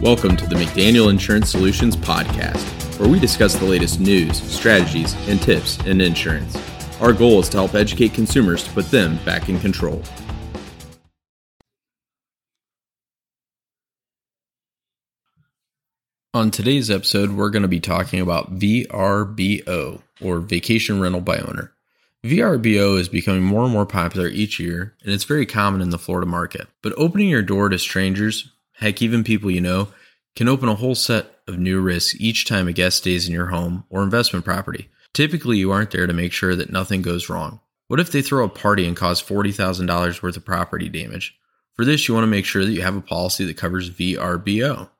Welcome to the McDaniel Insurance Solutions podcast, where we discuss the latest news, strategies, and tips in insurance. Our goal is to help educate consumers to put them back in control. On today's episode, we're going to be talking about VRBO, or Vacation Rental by Owner. VRBO is becoming more and more popular each year, and it's very common in the Florida market. But opening your door to strangers, heck, even people you know, can open a whole set of new risks each time a guest stays in your home or investment property. Typically, you aren't there to make sure that nothing goes wrong. What if they throw a party and cause $40,000 worth of property damage? For this, you want to make sure that you have a policy that covers VRBO.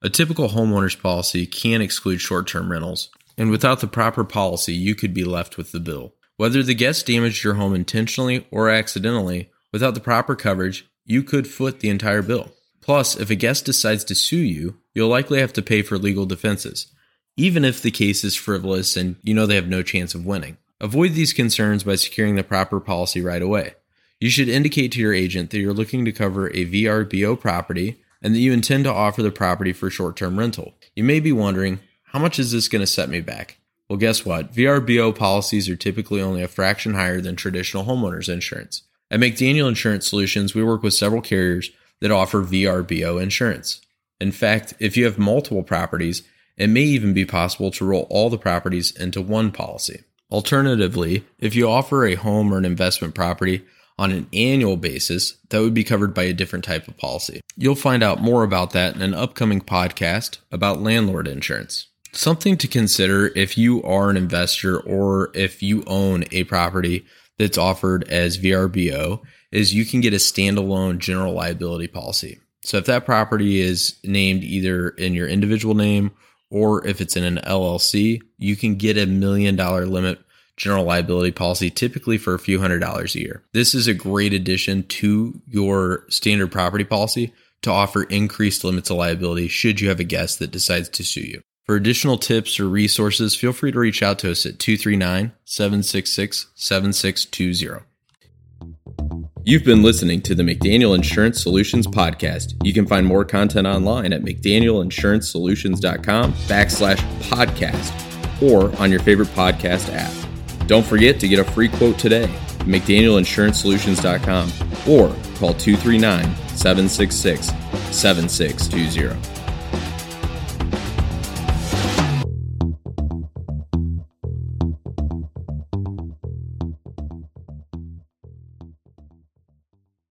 A typical homeowner's policy can exclude short term rentals, and without the proper policy, you could be left with the bill. Whether the guest damaged your home intentionally or accidentally, without the proper coverage, you could foot the entire bill. Plus, if a guest decides to sue you, you'll likely have to pay for legal defenses, even if the case is frivolous and you know they have no chance of winning. Avoid these concerns by securing the proper policy right away. You should indicate to your agent that you're looking to cover a VRBO property and that you intend to offer the property for short term rental. You may be wondering, how much is this going to set me back? Well, guess what? VRBO policies are typically only a fraction higher than traditional homeowners insurance. At McDaniel Insurance Solutions, we work with several carriers that offer VRBO insurance. In fact, if you have multiple properties, it may even be possible to roll all the properties into one policy. Alternatively, if you offer a home or an investment property on an annual basis, that would be covered by a different type of policy. You'll find out more about that in an upcoming podcast about landlord insurance. Something to consider if you are an investor or if you own a property that's offered as VRBO is you can get a standalone general liability policy. So if that property is named either in your individual name or if it's in an LLC, you can get a million dollar limit general liability policy typically for a few hundred dollars a year. This is a great addition to your standard property policy to offer increased limits of liability should you have a guest that decides to sue you. For additional tips or resources, feel free to reach out to us at 239 766 7620. You've been listening to the McDaniel Insurance Solutions podcast. You can find more content online at mcdanielinsurancesolutions.com backslash podcast or on your favorite podcast app. Don't forget to get a free quote today at mcdanielinsurancesolutions.com or call 239 766 7620.